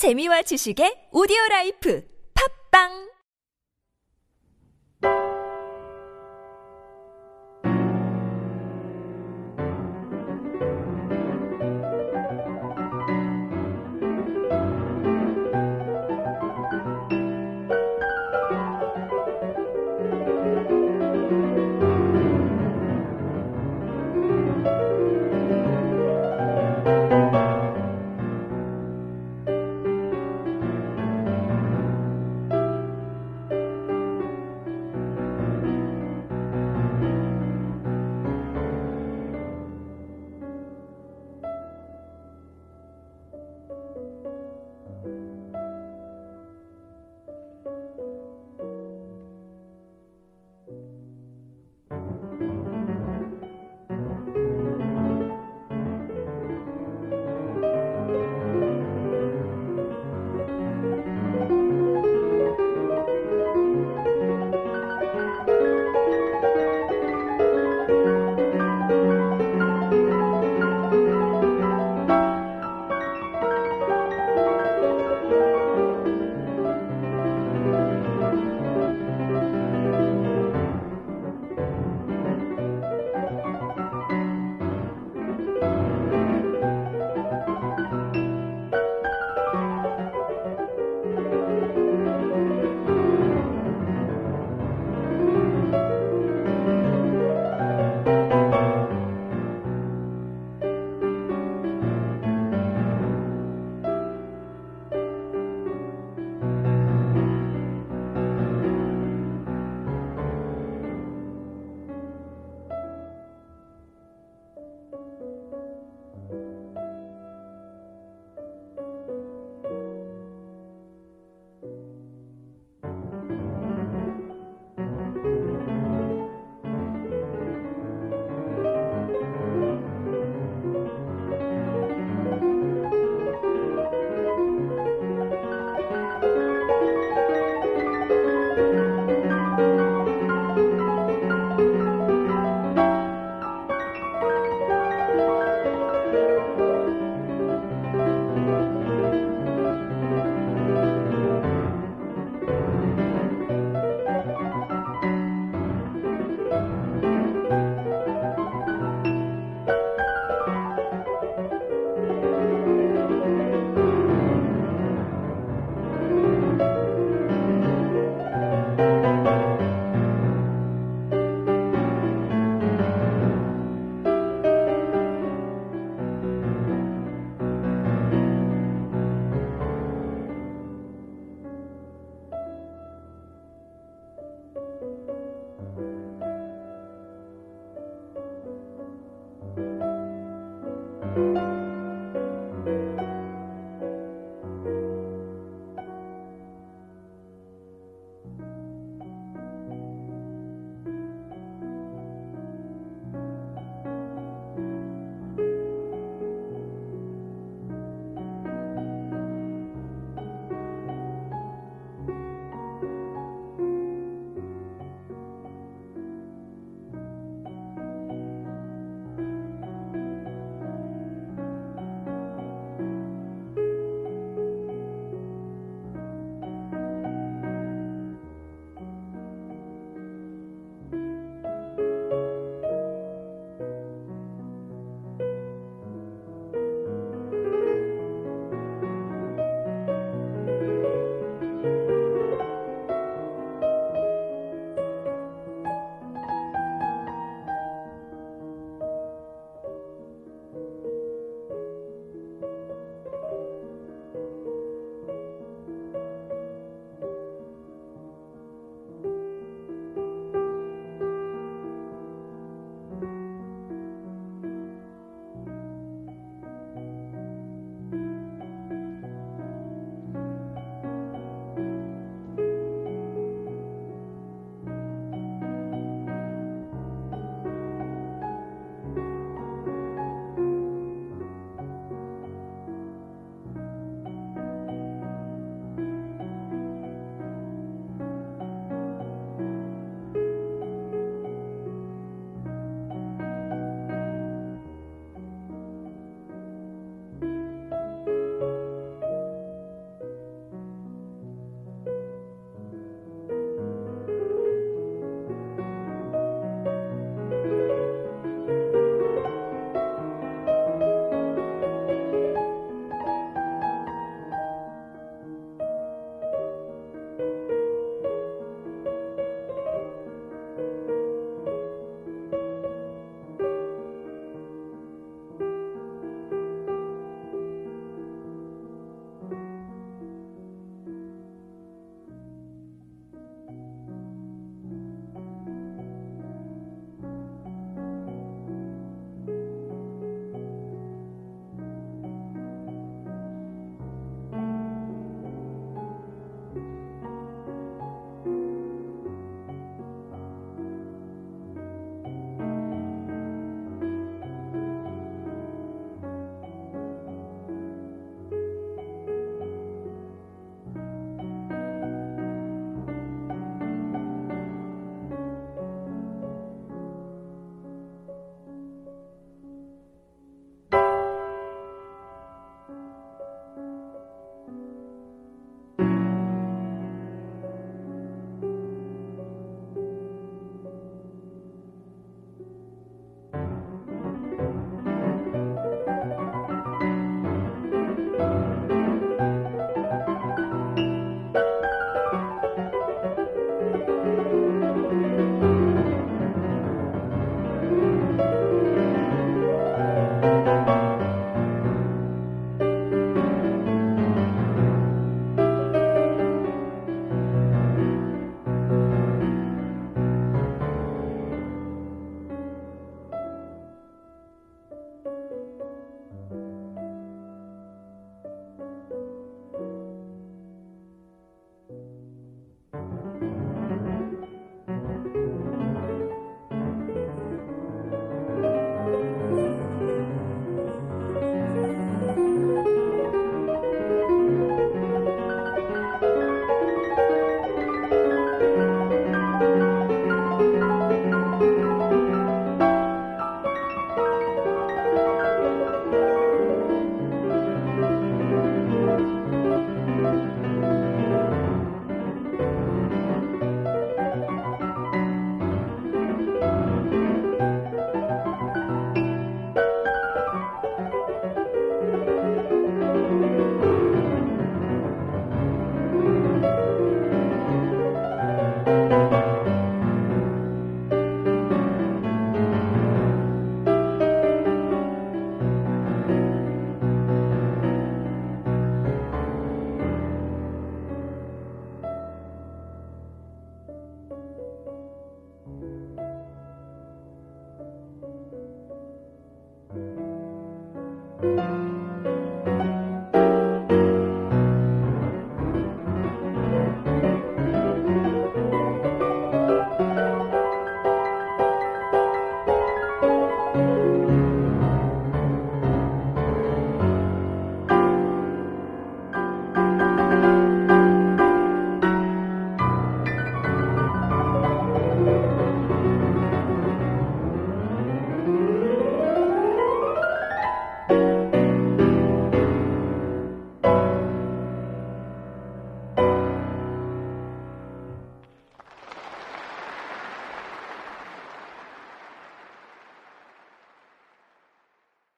재미와 지식의 오디오 라이프. 팝빵